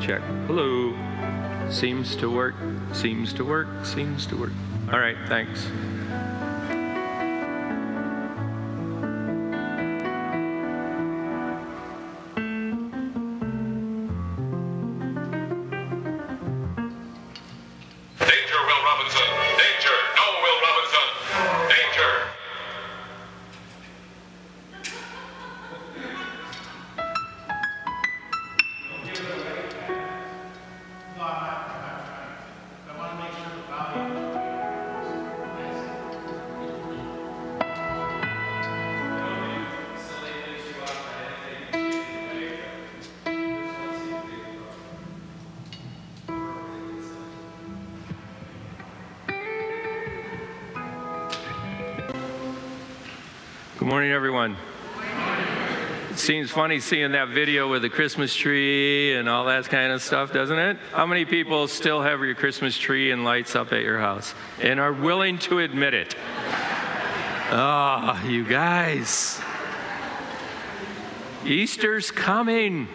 Check. Hello. Seems to work, seems to work, seems to work. All right, thanks. Everyone. It seems funny seeing that video with the Christmas tree and all that kind of stuff, doesn't it? How many people still have your Christmas tree and lights up at your house and are willing to admit it? Oh, you guys. Easter's coming.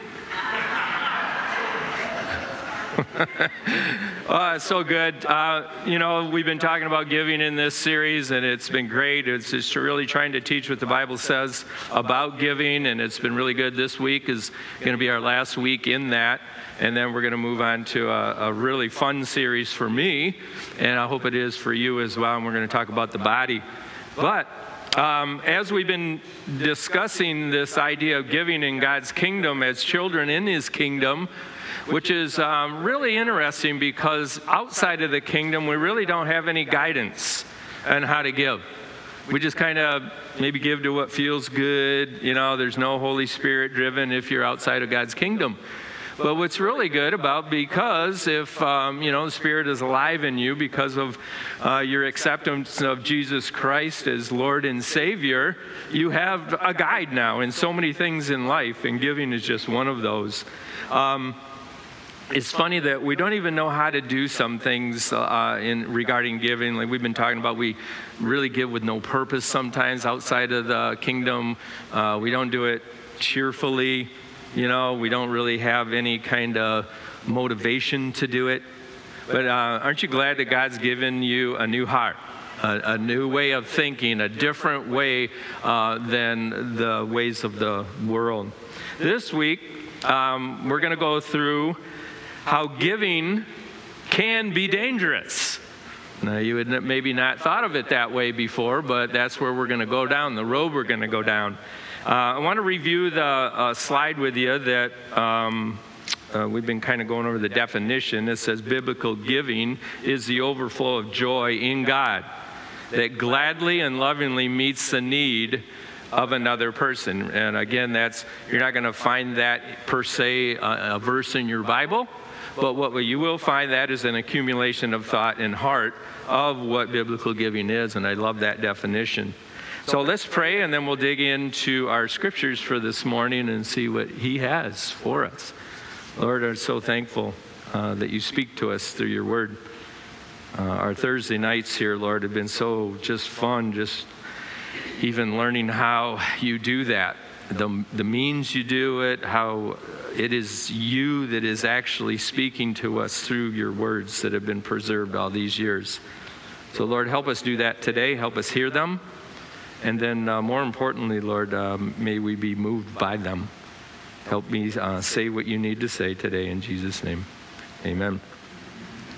It's so good. Uh, you know, we've been talking about giving in this series, and it's been great. It's just really trying to teach what the Bible says about giving, and it's been really good. This week is going to be our last week in that, and then we're going to move on to a, a really fun series for me, and I hope it is for you as well. And we're going to talk about the body. But um, as we've been discussing this idea of giving in God's kingdom as children in His kingdom, which is um, really interesting because outside of the kingdom, we really don't have any guidance on how to give. We just kind of maybe give to what feels good. You know, there's no Holy Spirit driven if you're outside of God's kingdom. But what's really good about because if um, you know the Spirit is alive in you because of uh, your acceptance of Jesus Christ as Lord and Savior, you have a guide now in so many things in life, and giving is just one of those. Um, it's funny that we don't even know how to do some things uh, in regarding giving. Like we've been talking about, we really give with no purpose sometimes outside of the kingdom. Uh, we don't do it cheerfully. You know, we don't really have any kind of motivation to do it. But uh, aren't you glad that God's given you a new heart? A, a new way of thinking, a different way uh, than the ways of the world. This week, um, we're going to go through how giving can be dangerous. Now, you had maybe not thought of it that way before, but that's where we're going to go down, the road we're going to go down. Uh, I want to review the uh, slide with you that um, uh, we've been kind of going over the definition. It says biblical giving is the overflow of joy in God that gladly and lovingly meets the need of another person. And again, that's you're not going to find that per se uh, a verse in your Bible, but what you will find that is an accumulation of thought and heart of what biblical giving is, and I love that definition. So let's pray, and then we'll dig into our scriptures for this morning and see what He has for us. Lord, I'm so thankful uh, that you speak to us through your word. Uh, our Thursday nights here, Lord, have been so just fun, just even learning how you do that, the, the means you do it, how it is you that is actually speaking to us through your words that have been preserved all these years. So, Lord, help us do that today. Help us hear them. And then, uh, more importantly, Lord, um, may we be moved by them. Help me uh, say what you need to say today in Jesus' name. Amen.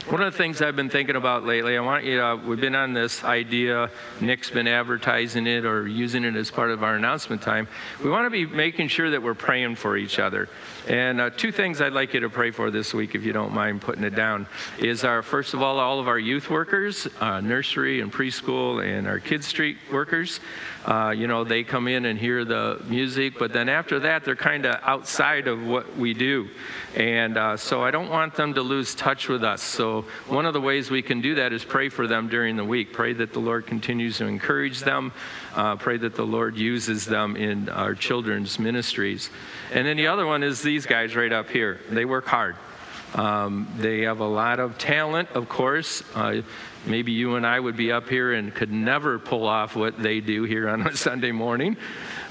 One of the things I've been thinking about lately, I want you to, we've been on this idea, Nick's been advertising it or using it as part of our announcement time. We want to be making sure that we're praying for each other. And uh, two things I'd like you to pray for this week, if you don't mind putting it down, is our, first of all, all of our youth workers, uh, nursery and preschool, and our Kids Street workers. Uh, you know, they come in and hear the music, but then after that, they're kind of outside of what we do. And uh, so I don't want them to lose touch with us. So one of the ways we can do that is pray for them during the week. Pray that the Lord continues to encourage them. Uh, pray that the Lord uses them in our children's ministries. And then the other one is these guys right up here. They work hard. Um, they have a lot of talent, of course. Uh, maybe you and I would be up here and could never pull off what they do here on a Sunday morning.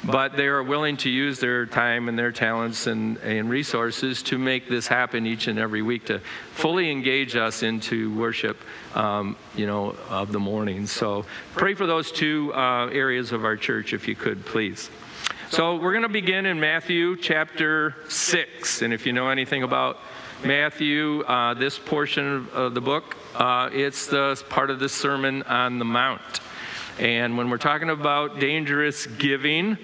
But they are willing to use their time and their talents and, and resources to make this happen each and every week to fully engage us into worship, um, you know, of the morning. So pray for those two uh, areas of our church if you could, please. So we're going to begin in Matthew chapter 6. And if you know anything about Matthew, uh, this portion of the book, uh, it's the part of the Sermon on the Mount. And when we're talking about dangerous giving,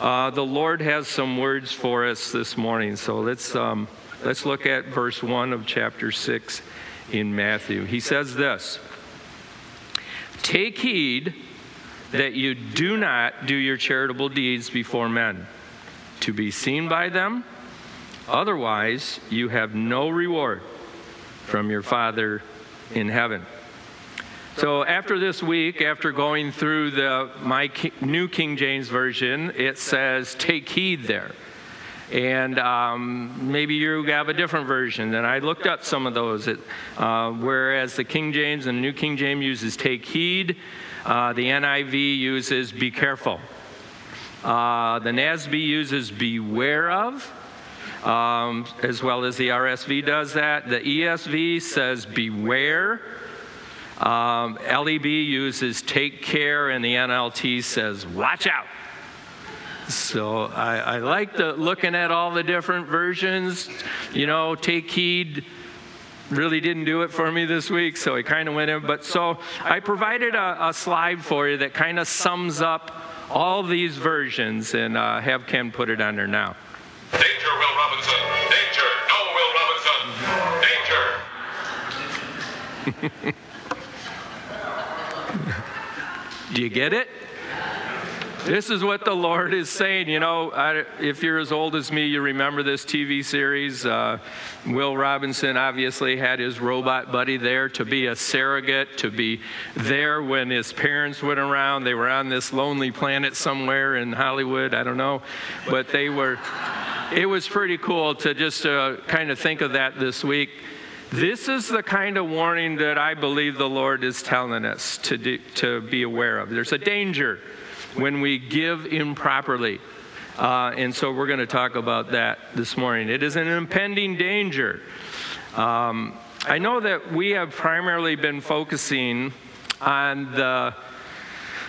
uh, the Lord has some words for us this morning. So let's, um, let's look at verse 1 of chapter 6 in Matthew. He says this Take heed that you do not do your charitable deeds before men, to be seen by them. Otherwise, you have no reward from your Father in heaven. So after this week, after going through the my New King James Version, it says "take heed" there, and um, maybe you have a different version. And I looked up some of those. It, uh, whereas the King James and the New King James uses "take heed," uh, the NIV uses "be careful." Uh, the NASB uses "beware of." Um, as well as the RSV does that. The ESV says beware um, LEB uses take care, and the NLT says watch out. So I, I like the, looking at all the different versions. You know, take heed really didn't do it for me this week, so I kind of went in. But so I provided a, a slide for you that kind of sums up all these versions, and uh, have Ken put it on there now. Danger, Will Robinson. Danger. No, Will Robinson. Danger. Do you get it? This is what the Lord is saying. You know, I, if you're as old as me, you remember this TV series. Uh, Will Robinson obviously had his robot buddy there to be a surrogate, to be there when his parents went around. They were on this lonely planet somewhere in Hollywood, I don't know. But they were, it was pretty cool to just uh, kind of think of that this week. This is the kind of warning that I believe the Lord is telling us to, do, to be aware of. There's a danger when we give improperly. Uh, and so we're going to talk about that this morning. It is an impending danger. Um, I know that we have primarily been focusing on the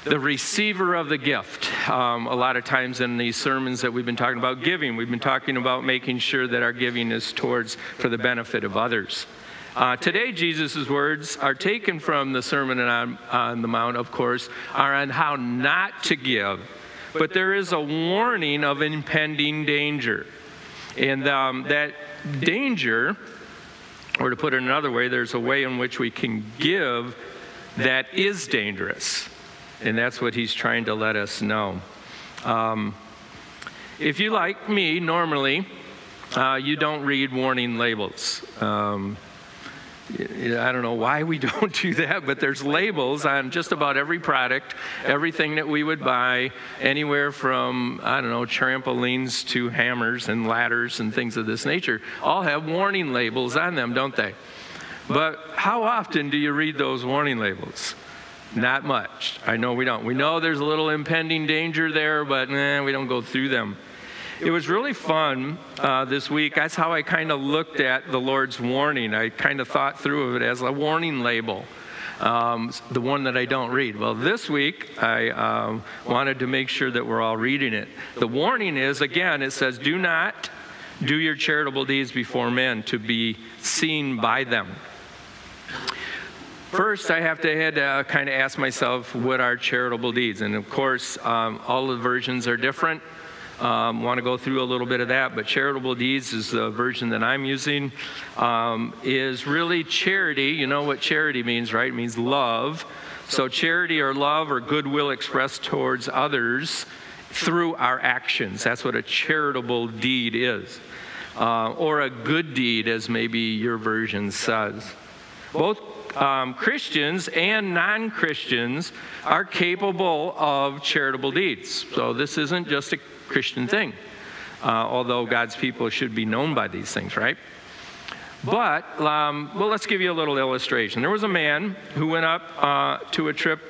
the receiver of the gift. Um, a lot of times in these sermons that we've been talking about giving, we've been talking about making sure that our giving is towards for the benefit of others. Uh, today, Jesus' words are taken from the Sermon on, on the Mount, of course, are on how not to give. But there is a warning of impending danger. And um, that danger, or to put it another way, there's a way in which we can give that is dangerous. And that's what he's trying to let us know. Um, if you, like me, normally, uh, you don't read warning labels. Um, I don't know why we don't do that, but there's labels on just about every product, everything that we would buy, anywhere from, I don't know, trampolines to hammers and ladders and things of this nature, all have warning labels on them, don't they? But how often do you read those warning labels? Not much. I know we don't. We know there's a little impending danger there, but eh, we don't go through them. It was really fun uh, this week. That's how I kind of looked at the Lord's warning. I kind of thought through of it as a warning label. Um, the one that I don't read. Well, this week I um, wanted to make sure that we're all reading it. The warning is again, it says, Do not do your charitable deeds before men to be seen by them. First, I have to had to kind of ask myself what are charitable deeds, and of course, um, all the versions are different. Um, want to go through a little bit of that, but charitable deeds is the version that I'm using. Um, is really charity. You know what charity means, right? It means love. So charity or love or goodwill expressed towards others through our actions. That's what a charitable deed is, uh, or a good deed, as maybe your version says. Both um, Christians and non Christians are capable of charitable deeds. So this isn't just a Christian thing, uh, although God's people should be known by these things, right? But, um, well, let's give you a little illustration. There was a man who went up uh, to a trip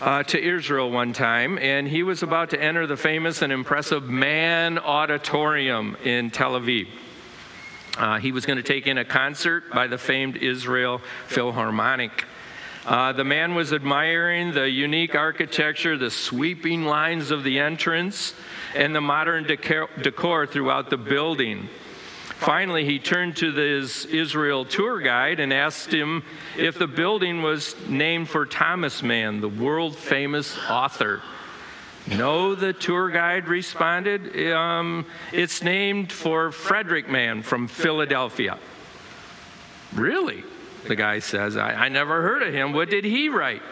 uh, to Israel one time, and he was about to enter the famous and impressive Mann Auditorium in Tel Aviv. Uh, he was going to take in a concert by the famed Israel Philharmonic. Uh, the man was admiring the unique architecture, the sweeping lines of the entrance, and the modern decor, decor throughout the building. Finally, he turned to his Israel tour guide and asked him if the building was named for Thomas Mann, the world famous author. No, the tour guide responded. Um, it's named for Frederick Mann from Philadelphia. Really? The guy says, I, I never heard of him. What did he write?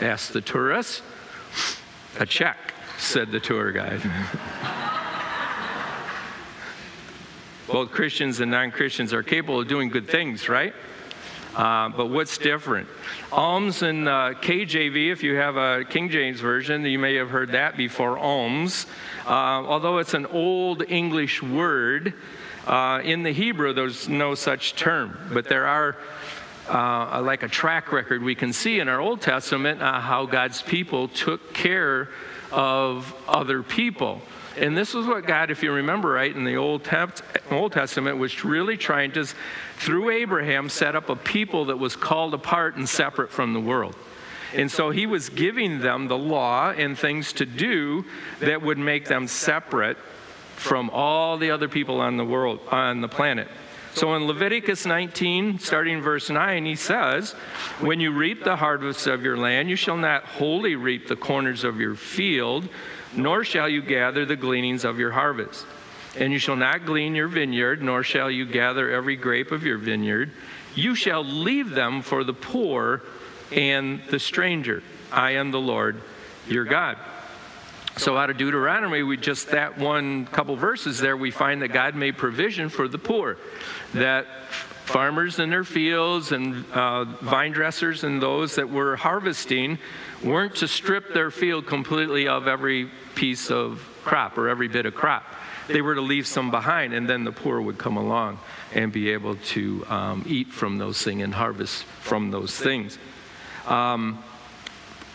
asked the tourist. A check, said the tour guide. Both Christians and non Christians are capable of doing good things, right? Uh, but what's different? Alms in uh, KJV, if you have a King James version, you may have heard that before, alms. Uh, although it's an old English word, uh, in the Hebrew there's no such term. But there are, uh, like a track record we can see in our Old Testament, uh, how God's people took care of other people. And this was what God, if you remember right, in the Old, Old Testament, was really trying to, through Abraham, set up a people that was called apart and separate from the world. And so he was giving them the law and things to do that would make them separate from all the other people on the world, on the planet. So in Leviticus 19, starting verse 9, he says, When you reap the harvest of your land, you shall not wholly reap the corners of your field nor shall you gather the gleanings of your harvest. And you shall not glean your vineyard, nor shall you gather every grape of your vineyard. You shall leave them for the poor and the stranger. I am the Lord your God. So out of Deuteronomy, we just that one couple verses there, we find that God made provision for the poor, that farmers in their fields and uh, vine dressers and those that were harvesting weren't to strip their field completely of every piece of crop or every bit of crop. They were to leave some behind, and then the poor would come along and be able to um, eat from those things and harvest from those things. Um,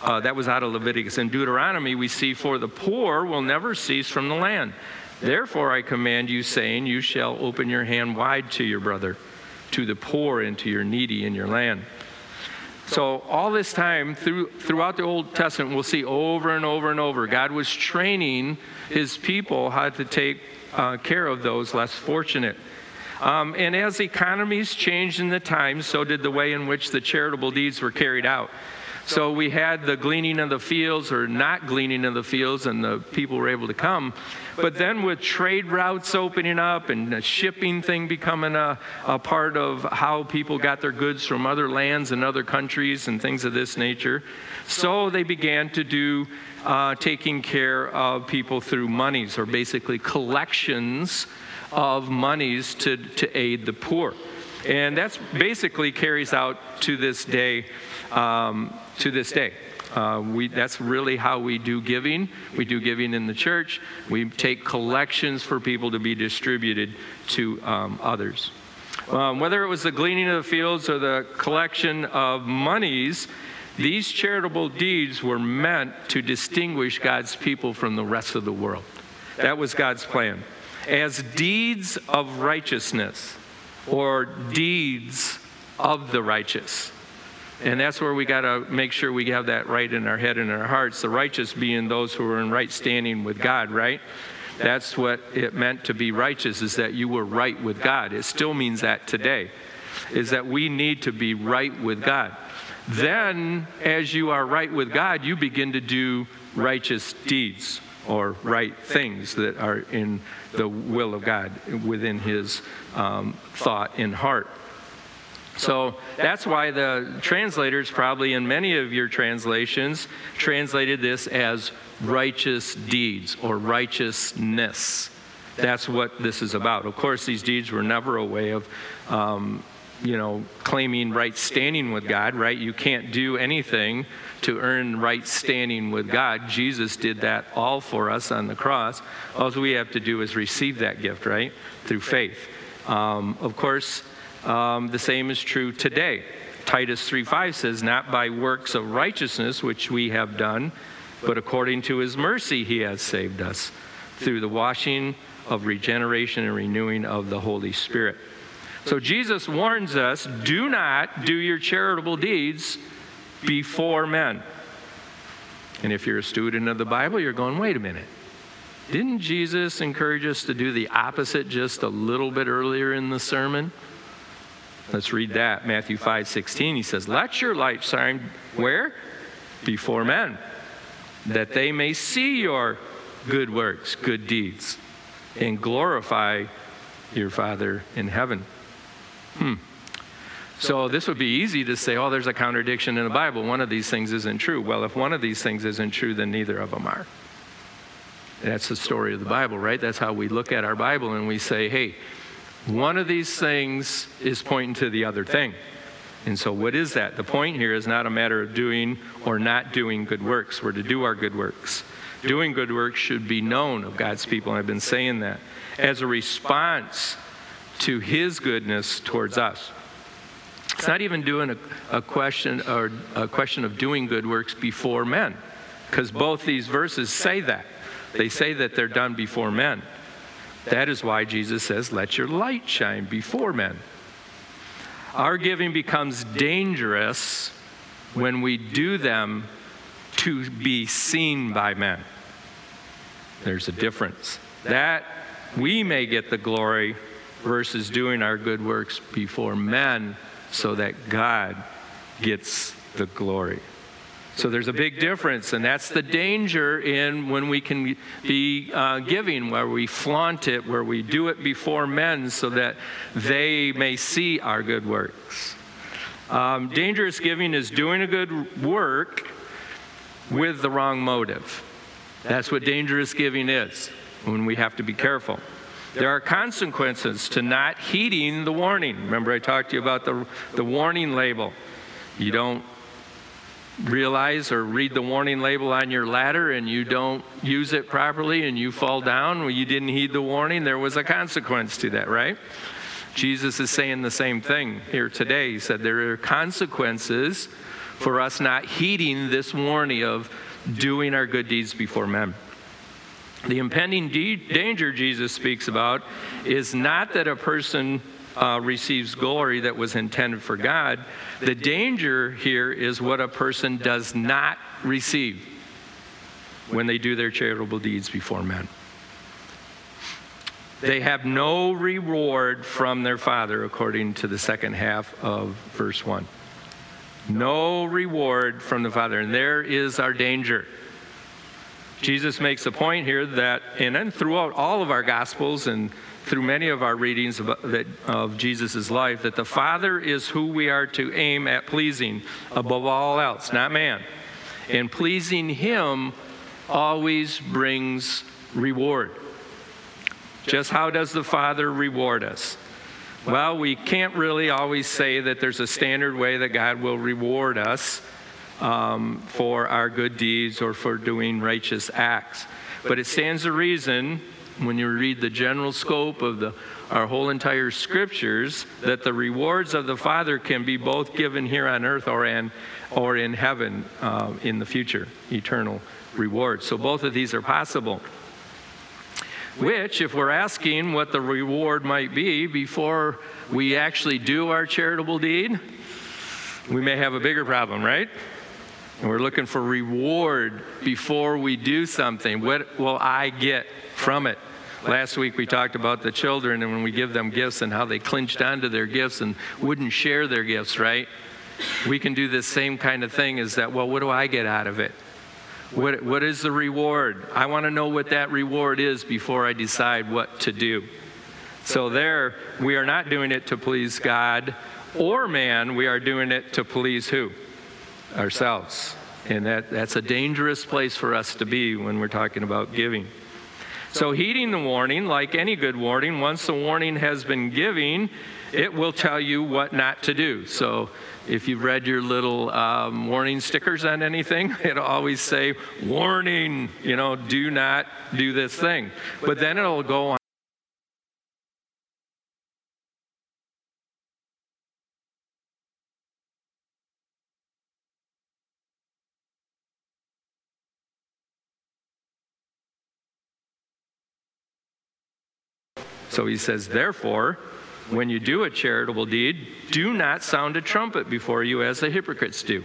uh, that was out of Leviticus. In Deuteronomy, we see, For the poor will never cease from the land. Therefore, I command you, saying, You shall open your hand wide to your brother, to the poor, and to your needy in your land. So all this time through, throughout the Old Testament, we'll see over and over and over, God was training his people how to take uh, care of those less fortunate. Um, and as economies changed in the times, so did the way in which the charitable deeds were carried out. So we had the gleaning of the fields or not gleaning of the fields, and the people were able to come. But then with trade routes opening up and the shipping thing becoming a, a part of how people got their goods from other lands and other countries and things of this nature, so they began to do uh, taking care of people through monies or basically collections of monies to, to aid the poor. And that's basically carries out to this day. Um, to this day. Uh, we, that's really how we do giving. We do giving in the church. We take collections for people to be distributed to um, others. Um, whether it was the gleaning of the fields or the collection of monies, these charitable deeds were meant to distinguish God's people from the rest of the world. That was God's plan. As deeds of righteousness or deeds of the righteous. And that's where we got to make sure we have that right in our head and our hearts. The righteous being those who are in right standing with God, right? That's what it meant to be righteous, is that you were right with God. It still means that today, is that we need to be right with God. Then, as you are right with God, you begin to do righteous deeds or right things that are in the will of God within His um, thought and heart. So that's why the translators, probably in many of your translations, translated this as righteous deeds or righteousness. That's what this is about. Of course, these deeds were never a way of, um, you know, claiming right standing with God, right? You can't do anything to earn right standing with God. Jesus did that all for us on the cross. All we have to do is receive that gift, right? Through faith. Um, of course, um, the same is true today. Titus 3:5 says, Not by works of righteousness which we have done, but according to his mercy he has saved us through the washing of regeneration and renewing of the Holy Spirit. So Jesus warns us do not do your charitable deeds before men. And if you're a student of the Bible, you're going, wait a minute. Didn't Jesus encourage us to do the opposite just a little bit earlier in the sermon? Let's read that. Matthew 5 16. He says, Let your light shine where? Before men, that they may see your good works, good deeds, and glorify your Father in heaven. Hmm. So this would be easy to say, oh, there's a contradiction in the Bible. One of these things isn't true. Well, if one of these things isn't true, then neither of them are. That's the story of the Bible, right? That's how we look at our Bible and we say, hey, one of these things is pointing to the other thing. And so, what is that? The point here is not a matter of doing or not doing good works. We're to do our good works. Doing good works should be known of God's people, and I've been saying that, as a response to His goodness towards us. It's not even doing a, a question or a question of doing good works before men, because both these verses say that. They say that they're done before men. That is why Jesus says, Let your light shine before men. Our giving becomes dangerous when we do them to be seen by men. There's a difference. That we may get the glory versus doing our good works before men so that God gets the glory. So there's a big difference, and that's the danger in when we can be uh, giving, where we flaunt it, where we do it before men so that they may see our good works. Um, dangerous giving is doing a good work with the wrong motive. That's what dangerous giving is, when we have to be careful. There are consequences to not heeding the warning. Remember, I talked to you about the, the warning label. You don't realize or read the warning label on your ladder and you don't use it properly and you fall down, well, you didn't heed the warning, there was a consequence to that, right? Jesus is saying the same thing here today. He said there are consequences for us not heeding this warning of doing our good deeds before men. The impending de- danger Jesus speaks about is not that a person uh, receives glory that was intended for God. The danger here is what a person does not receive when they do their charitable deeds before men. They have no reward from their Father, according to the second half of verse 1. No reward from the Father. And there is our danger. Jesus makes a point here that, and then throughout all of our Gospels and through many of our readings of, of Jesus' life, that the Father is who we are to aim at pleasing above all else, not man. And pleasing Him always brings reward. Just how does the Father reward us? Well, we can't really always say that there's a standard way that God will reward us um, for our good deeds or for doing righteous acts. But it stands to reason when you read the general scope of the, our whole entire scriptures that the rewards of the Father can be both given here on earth or in, or in heaven uh, in the future, eternal rewards. So both of these are possible. Which, if we're asking what the reward might be before we actually do our charitable deed, we may have a bigger problem, right? And we're looking for reward before we do something. What will I get from it? Last week we talked about the children and when we give them gifts and how they clinched onto their gifts and wouldn't share their gifts, right? We can do this same kind of thing is that, well, what do I get out of it? What, what is the reward? I want to know what that reward is before I decide what to do. So, there, we are not doing it to please God or man, we are doing it to please who? ourselves. And that, that's a dangerous place for us to be when we're talking about giving. So, heeding the warning, like any good warning, once the warning has been given, it will tell you what not to do. So, if you've read your little um, warning stickers on anything, it'll always say, warning, you know, do not do this thing. But then it'll go on. So he says, Therefore, when you do a charitable deed, do not sound a trumpet before you as the hypocrites do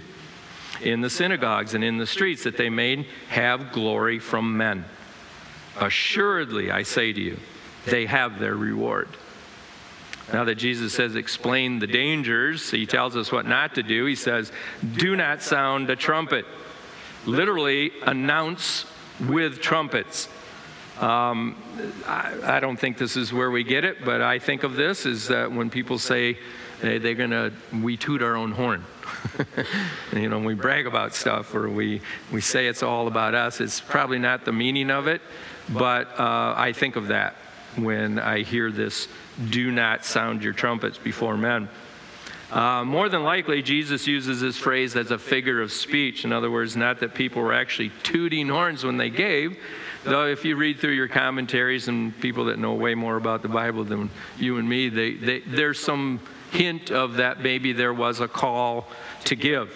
in the synagogues and in the streets, that they may have glory from men. Assuredly, I say to you, they have their reward. Now that Jesus says, explain the dangers, he tells us what not to do. He says, do not sound a trumpet. Literally, announce with trumpets. Um, I, I, don't think this is where we get it, but I think of this is that when people say they, they're going to, we toot our own horn. you know, we brag about stuff or we, we say it's all about us. It's probably not the meaning of it, but uh, I think of that when I hear this do not sound your trumpets before men. Uh, more than likely, Jesus uses this phrase as a figure of speech. In other words, not that people were actually tooting horns when they gave, though if you read through your commentaries and people that know way more about the Bible than you and me, they, they, there's some hint of that maybe there was a call to give.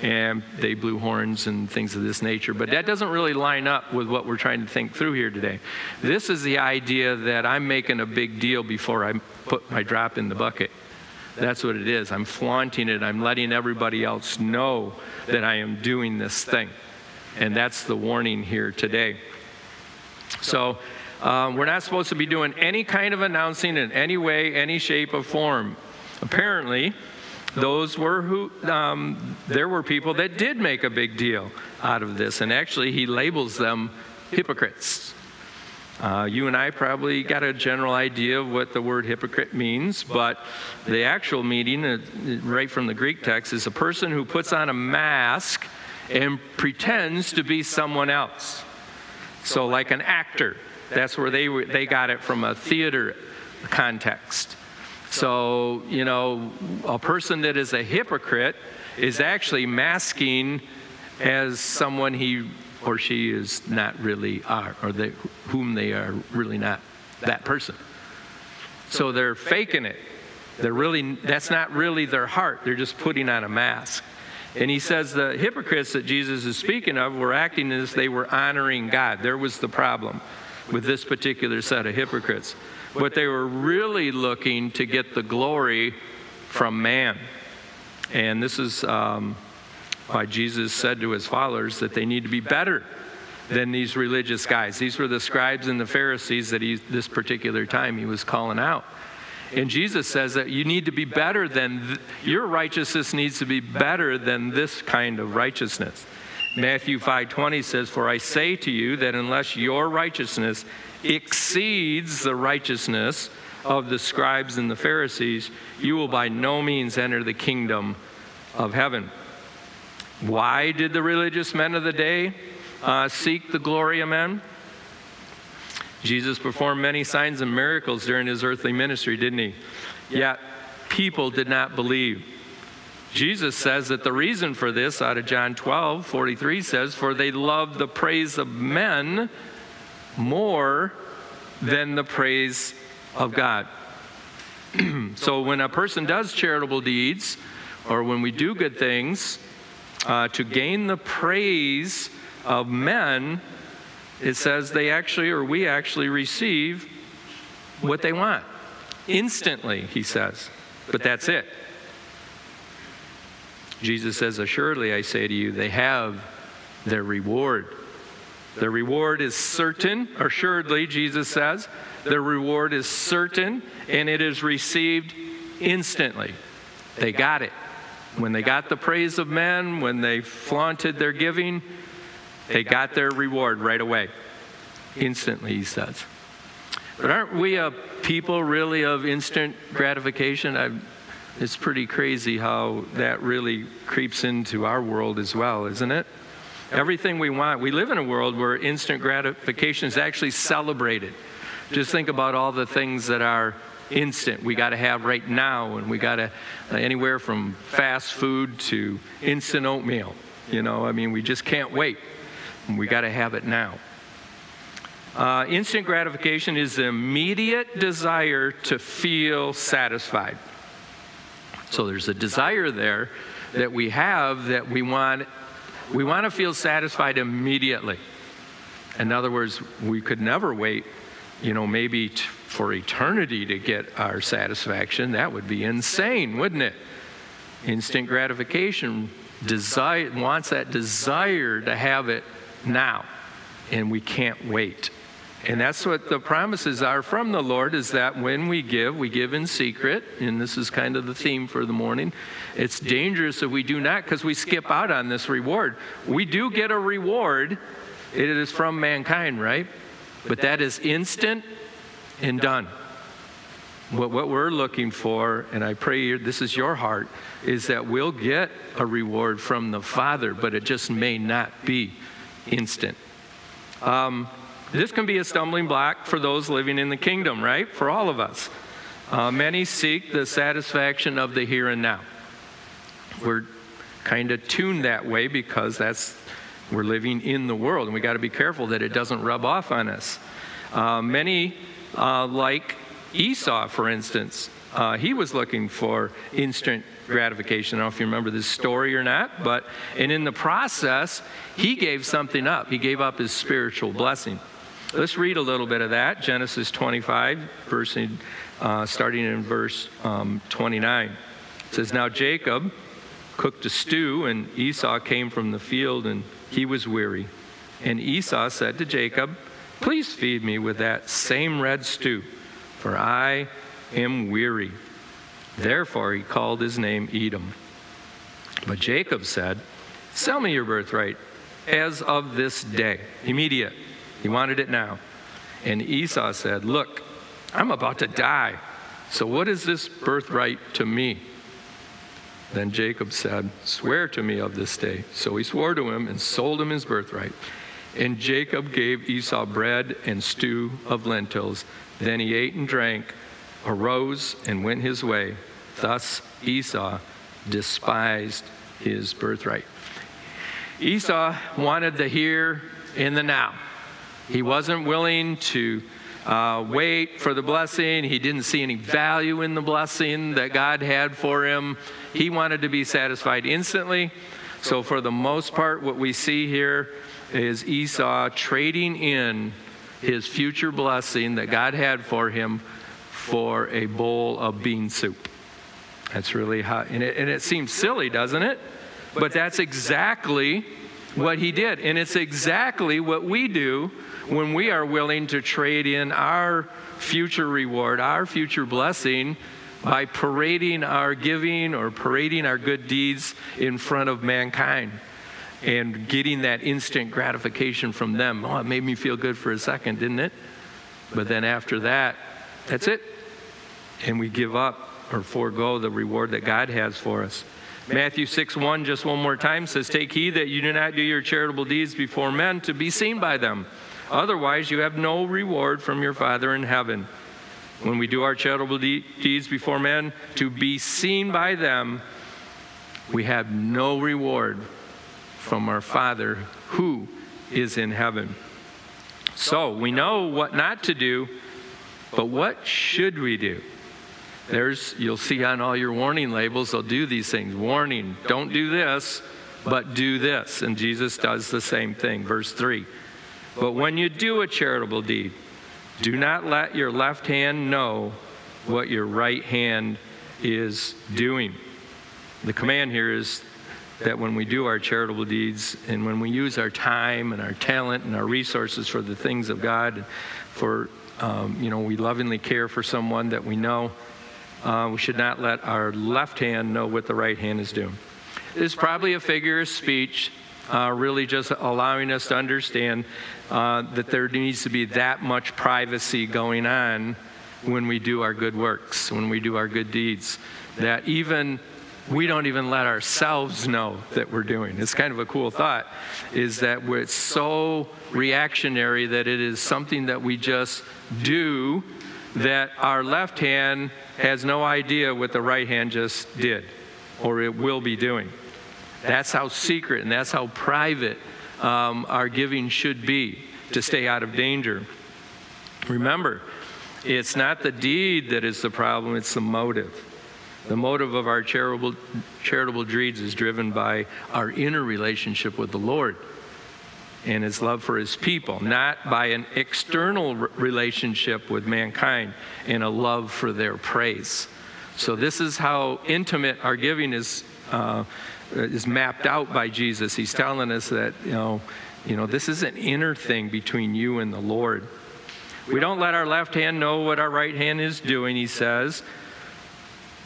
And they blew horns and things of this nature. But that doesn't really line up with what we're trying to think through here today. This is the idea that I'm making a big deal before I put my drop in the bucket. That's what it is. I'm flaunting it. I'm letting everybody else know that I am doing this thing. And that's the warning here today. So, um, we're not supposed to be doing any kind of announcing in any way, any shape, or form. Apparently, those were who, um, there were people that did make a big deal out of this. And actually, he labels them hypocrites. Uh, you and I probably got a general idea of what the word hypocrite means, but the actual meaning, uh, right from the Greek text, is a person who puts on a mask and pretends to be someone else. So, like an actor, that's where they, they got it from a theater context. So, you know, a person that is a hypocrite is actually masking as someone he or she is not really are, or they, whom they are really not that person. So they're faking it. They're really, that's not really their heart. They're just putting on a mask. And he says the hypocrites that Jesus is speaking of were acting as they were honoring God. There was the problem with this particular set of hypocrites but they were really looking to get the glory from man. And this is um, why Jesus said to his followers that they need to be better than these religious guys. These were the scribes and the Pharisees that he, this particular time he was calling out. And Jesus says that you need to be better than, th- your righteousness needs to be better than this kind of righteousness. Matthew 5:20 says, "For I say to you that unless your righteousness exceeds the righteousness of the scribes and the Pharisees, you will by no means enter the kingdom of heaven." Why did the religious men of the day uh, seek the glory of men? Jesus performed many signs and miracles during his earthly ministry, didn't he? Yet people did not believe. Jesus says that the reason for this, out of John 12, 43, says, For they love the praise of men more than the praise of God. so when a person does charitable deeds, or when we do good things, uh, to gain the praise of men, it says they actually, or we actually receive what they want. Instantly, he says. But that's it. Jesus says, Assuredly, I say to you, they have their reward. Their reward is certain, assuredly, Jesus says. Their reward is certain, and it is received instantly. They got it. When they got the praise of men, when they flaunted their giving, they got their reward right away. Instantly, he says. But aren't we a people really of instant gratification? I've it's pretty crazy how that really creeps into our world as well, isn't it? Everything we want, we live in a world where instant gratification is actually celebrated. Just think about all the things that are instant. We got to have right now and we got to uh, anywhere from fast food to instant oatmeal you know? I mean we just can't wait. We got to have it now. Uh, instant gratification is the immediate desire to feel satisfied. So there's a desire there that we have that we want we want to feel satisfied immediately. In other words, we could never wait you know, maybe t- for eternity to get our satisfaction, that would be insane, wouldn't it? Instant gratification desire, wants that desire to have it now, and we can't wait. And that's what the promises are from the Lord is that when we give, we give in secret. And this is kind of the theme for the morning. It's dangerous if we do not because we skip out on this reward. We do get a reward, it is from mankind, right? But that is instant and done. What, what we're looking for, and I pray this is your heart, is that we'll get a reward from the Father, but it just may not be instant. Um, this can be a stumbling block for those living in the kingdom, right? For all of us. Uh, many seek the satisfaction of the here and now. We're kind of tuned that way because that's we're living in the world, and we got to be careful that it doesn't rub off on us. Uh, many, uh, like Esau, for instance, uh, he was looking for instant gratification. I don't know if you remember this story or not, but and in the process, he gave something up. He gave up his spiritual blessing. Let's read a little bit of that. Genesis 25, verse uh, starting in verse um, 29. It says, Now Jacob cooked a stew, and Esau came from the field, and he was weary. And Esau said to Jacob, Please feed me with that same red stew, for I am weary. Therefore he called his name Edom. But Jacob said, Sell me your birthright as of this day, immediate. He wanted it now. And Esau said, Look, I'm about to die. So what is this birthright to me? Then Jacob said, Swear to me of this day. So he swore to him and sold him his birthright. And Jacob gave Esau bread and stew of lentils. Then he ate and drank, arose, and went his way. Thus Esau despised his birthright. Esau wanted the here and the now. He wasn't willing to uh, wait for the blessing. He didn't see any value in the blessing that God had for him. He wanted to be satisfied instantly. So, for the most part, what we see here is Esau trading in his future blessing that God had for him for a bowl of bean soup. That's really hot. And it, and it seems silly, doesn't it? But that's exactly what he did. And it's exactly what we do when we are willing to trade in our future reward, our future blessing, by parading our giving or parading our good deeds in front of mankind and getting that instant gratification from them. Oh, it made me feel good for a second, didn't it? But then after that, that's it. And we give up or forego the reward that God has for us. Matthew 6 1, just one more time, says, Take heed that you do not do your charitable deeds before men to be seen by them. Otherwise, you have no reward from your Father in heaven. When we do our charitable de- deeds before men to be seen by them, we have no reward from our Father who is in heaven. So we know what not to do, but what should we do? There's, you'll see on all your warning labels, they'll do these things. Warning, don't do this, but do this. And Jesus does the same thing. Verse 3. But when you do a charitable deed, do not let your left hand know what your right hand is doing. The command here is that when we do our charitable deeds and when we use our time and our talent and our resources for the things of God, for, um, you know, we lovingly care for someone that we know, uh, we should not let our left hand know what the right hand is doing. It's probably a figure of speech, uh, really just allowing us to understand uh, that there needs to be that much privacy going on when we do our good works, when we do our good deeds, that even we don't even let ourselves know that we're doing. It's kind of a cool thought, is that it's so reactionary that it is something that we just do that our left hand has no idea what the right hand just did or it will be doing. That's how secret and that's how private um, our giving should be to stay out of danger. Remember, it's not the deed that is the problem, it's the motive. The motive of our charitable, charitable deeds is driven by our inner relationship with the Lord. And his love for his people, not by an external relationship with mankind and a love for their praise. So, this is how intimate our giving is, uh, is mapped out by Jesus. He's telling us that, you know, you know, this is an inner thing between you and the Lord. We don't let our left hand know what our right hand is doing, he says.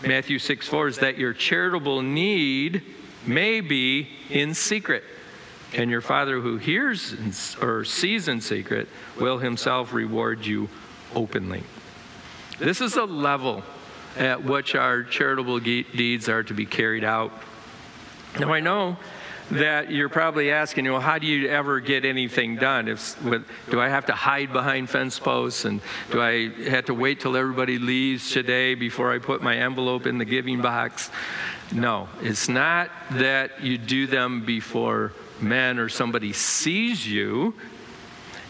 Matthew 6 4 is that your charitable need may be in secret. And your Father who hears or sees in secret will himself reward you openly. This is a level at which our charitable deeds are to be carried out. Now, I know that you're probably asking, well, how do you ever get anything done? If, with, do I have to hide behind fence posts? And do I have to wait till everybody leaves today before I put my envelope in the giving box? No, it's not that you do them before men or somebody sees you.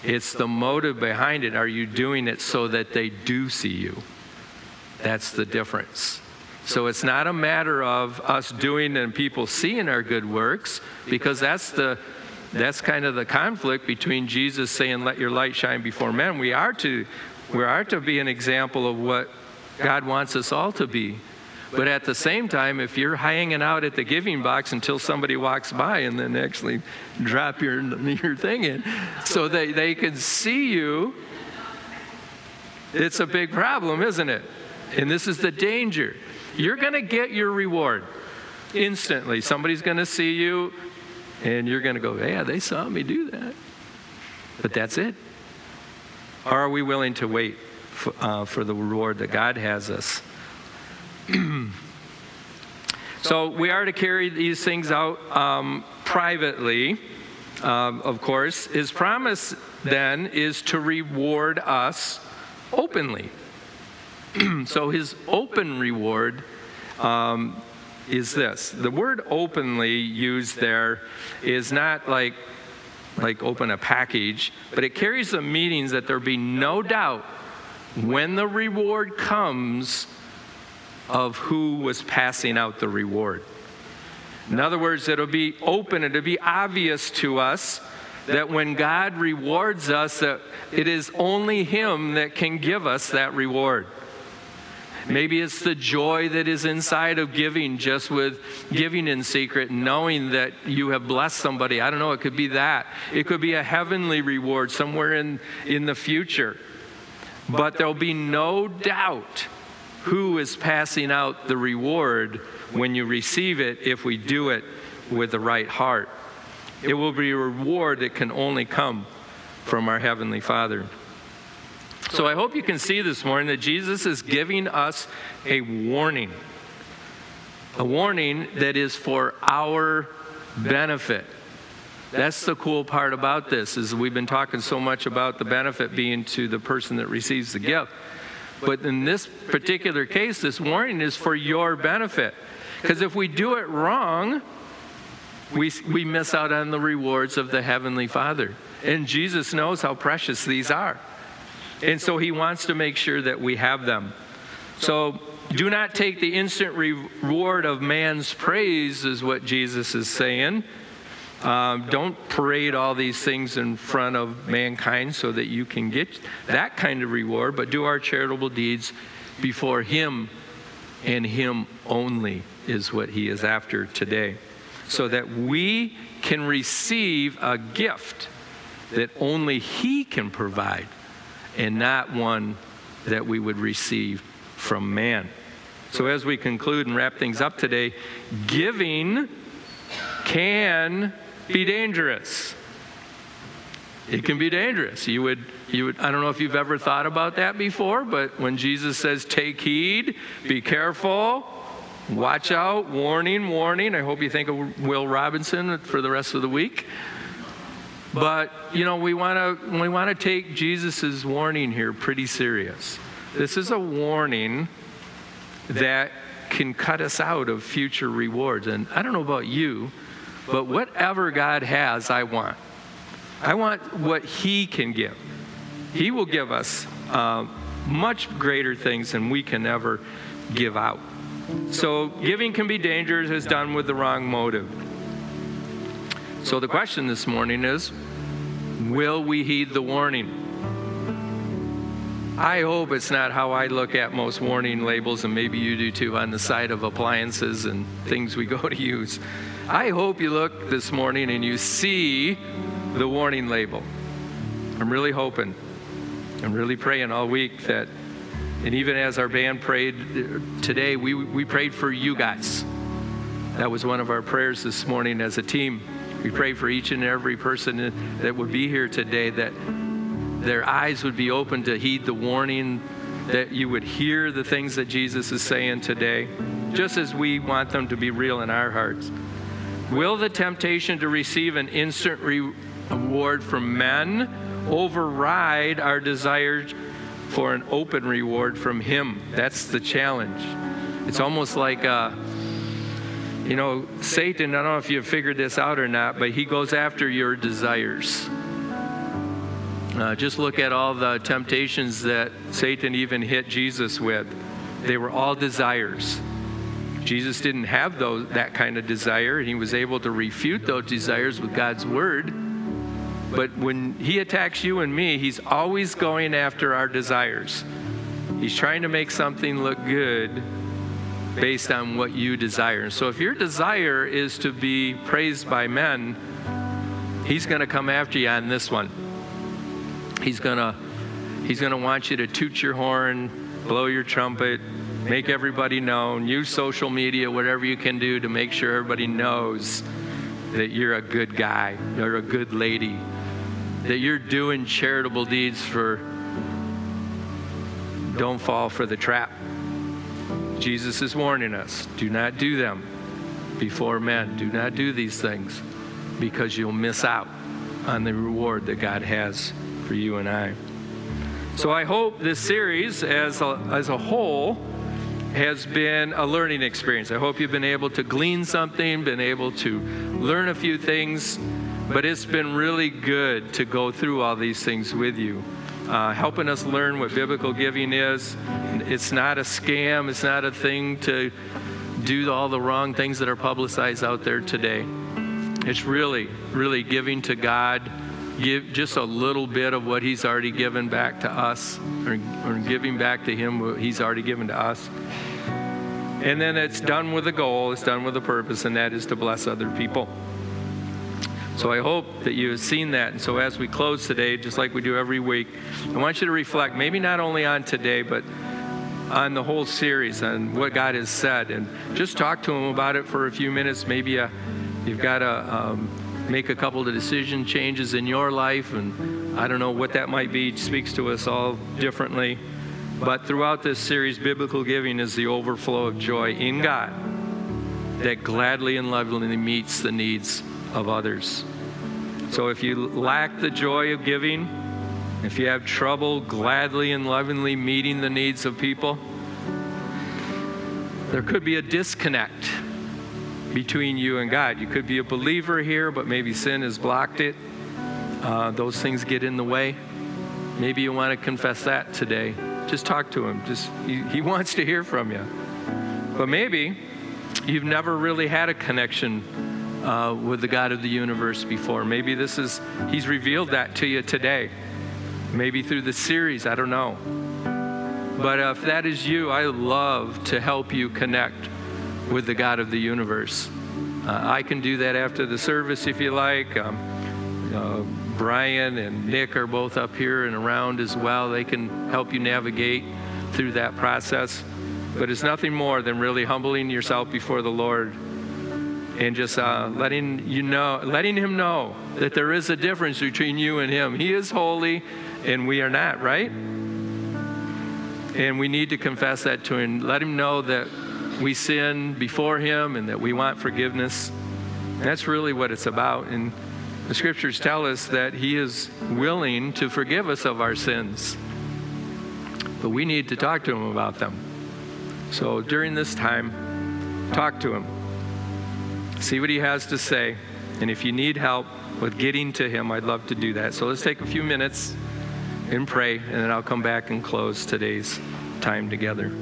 It's the motive behind it. Are you doing it so that they do see you? That's the difference. So it's not a matter of us doing and people seeing our good works, because that's the that's kind of the conflict between Jesus saying, "Let your light shine before men." We are to we are to be an example of what God wants us all to be. But at the same time, if you're hanging out at the giving box until somebody walks by and then actually drop your, your thing in so they, they can see you, it's a big problem, isn't it? And this is the danger. You're going to get your reward instantly. Somebody's going to see you, and you're going to go, Yeah, they saw me do that. But that's it. Or are we willing to wait for, uh, for the reward that God has us? so we are to carry these things out um, privately, um, of course. His promise then is to reward us openly. so his open reward um, is this the word openly used there is not like like open a package but it carries the meanings that there be no doubt when the reward comes of who was passing out the reward in other words it'll be open it'll be obvious to us that when god rewards us that it is only him that can give us that reward Maybe it's the joy that is inside of giving, just with giving in secret, knowing that you have blessed somebody. I don't know, it could be that. It could be a heavenly reward somewhere in, in the future. But there'll be no doubt who is passing out the reward when you receive it if we do it with the right heart. It will be a reward that can only come from our Heavenly Father. So I hope you can see this morning that Jesus is giving us a warning. A warning that is for our benefit. That's the cool part about this is we've been talking so much about the benefit being to the person that receives the gift. But in this particular case, this warning is for your benefit. Because if we do it wrong, we, we miss out on the rewards of the Heavenly Father. And Jesus knows how precious these are. And so he wants to make sure that we have them. So do not take the instant reward of man's praise, is what Jesus is saying. Um, don't parade all these things in front of mankind so that you can get that kind of reward, but do our charitable deeds before Him and Him only, is what He is after today. So that we can receive a gift that only He can provide and not one that we would receive from man. So, as we conclude and wrap things up today, giving can be dangerous. It can be dangerous. You would, you would, I don't know if you've ever thought about that before, but when Jesus says, take heed, be careful, watch out, warning, warning, I hope you think of Will Robinson for the rest of the week. But, you know, we want to we want to take Jesus' warning here pretty serious. This is a warning that can cut us out of future rewards. And I don't know about you, but whatever God has, I want. I want what He can give. He will give us uh, much greater things than we can ever give out. So, giving can be dangerous as done with the wrong motive. So, the question this morning is Will we heed the warning? I hope it's not how I look at most warning labels, and maybe you do too, on the side of appliances and things we go to use. I hope you look this morning and you see the warning label. I'm really hoping. I'm really praying all week that, and even as our band prayed uh, today, we, we prayed for you guys. That was one of our prayers this morning as a team. We pray for each and every person that would be here today that their eyes would be open to heed the warning, that you would hear the things that Jesus is saying today, just as we want them to be real in our hearts. Will the temptation to receive an instant reward from men override our desire for an open reward from Him? That's the challenge. It's almost like, uh, you know, Satan, I don't know if you've figured this out or not, but he goes after your desires. Uh, just look at all the temptations that Satan even hit Jesus with. They were all desires. Jesus didn't have those, that kind of desire, and he was able to refute those desires with God's word. But when he attacks you and me, he's always going after our desires. He's trying to make something look good based on what you desire. So if your desire is to be praised by men, he's going to come after you on this one. He's gonna he's gonna want you to toot your horn, blow your trumpet, make everybody known, use social media, whatever you can do to make sure everybody knows that you're a good guy, you're a good lady, that you're doing charitable deeds for don't fall for the trap. Jesus is warning us do not do them before men. Do not do these things because you'll miss out on the reward that God has for you and I. So I hope this series as a, as a whole has been a learning experience. I hope you've been able to glean something, been able to learn a few things, but it's been really good to go through all these things with you. Uh, helping us learn what biblical giving is. It's not a scam, it's not a thing to do all the wrong things that are publicized out there today. It's really, really giving to God give just a little bit of what he's already given back to us or, or giving back to him what he's already given to us. And then it's done with a goal it's done with a purpose and that is to bless other people. So i hope that you have seen that. And so as we close today just like we do every week i want you to reflect maybe not only on today but on the whole series and what god has said. And just talk to him about it for a few minutes. Maybe a, uh, you've got a um, make a couple of decision changes in your life, and I don't know what that might be. It speaks to us all differently. But throughout this series, biblical giving is the overflow of joy in God that gladly and lovingly meets the needs of others. So if you lack the joy of giving, if you have trouble gladly and lovingly meeting the needs of people, there could be a disconnect between you and God. You could be a believer here, but maybe sin has blocked it. Uh, those things get in the way. Maybe you want to confess that today. Just talk to him. Just he, he wants to hear from you. But maybe you've never really had a connection uh, with the God of the universe before. Maybe this is He's revealed that to you today. Maybe through the series. I don't know. But if that is you, I love to help you connect with the God of the universe. Uh, I can do that after the service if you like. Um, uh, Brian and Nick are both up here and around as well. They can help you navigate through that process. But it's nothing more than really humbling yourself before the Lord and just uh, letting you know, letting Him know that there is a difference between you and Him. He is holy, and we are not, right? And we need to confess that to Him. Let Him know that we sin before Him and that we want forgiveness. And That's really what it's about. And the scriptures tell us that He is willing to forgive us of our sins. But we need to talk to Him about them. So during this time, talk to Him. See what He has to say. And if you need help with getting to Him, I'd love to do that. So let's take a few minutes and pray, and then I'll come back and close today's time together.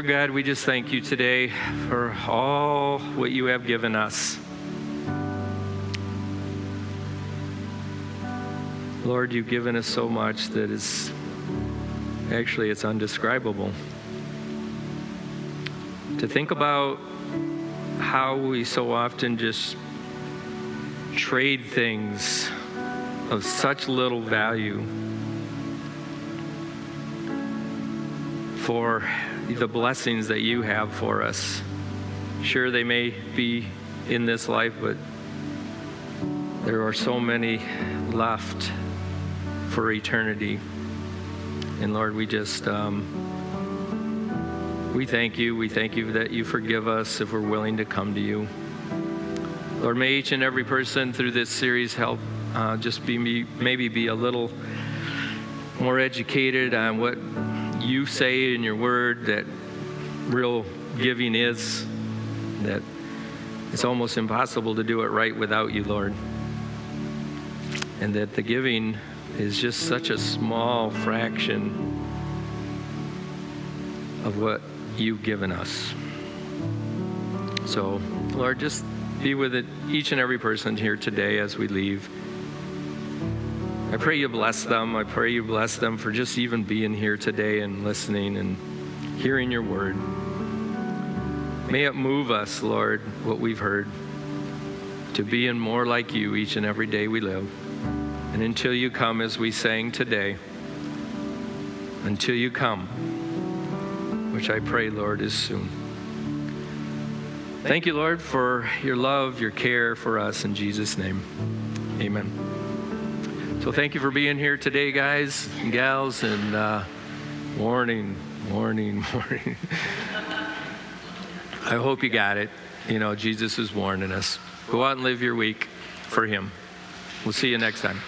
Lord God, we just thank you today for all what you have given us. Lord, you've given us so much that is actually it's undescribable. To think about how we so often just trade things of such little value for the blessings that you have for us. Sure, they may be in this life, but there are so many left for eternity. And Lord, we just, um, we thank you. We thank you that you forgive us if we're willing to come to you. Lord, may each and every person through this series help uh, just be maybe be a little more educated on what you say in your word that real giving is, that it's almost impossible to do it right without you, Lord. And that the giving is just such a small fraction of what you've given us. So, Lord, just be with it, each and every person here today as we leave. I pray you bless them. I pray you bless them for just even being here today and listening and hearing your word. May it move us, Lord, what we've heard, to be being more like you each and every day we live. And until you come, as we sang today, until you come, which I pray, Lord, is soon. Thank you, Lord, for your love, your care for us. In Jesus' name, amen. So thank you for being here today, guys and gals, and uh, warning, warning, warning. I hope you got it. You know, Jesus is warning us. Go out and live your week for Him. We'll see you next time.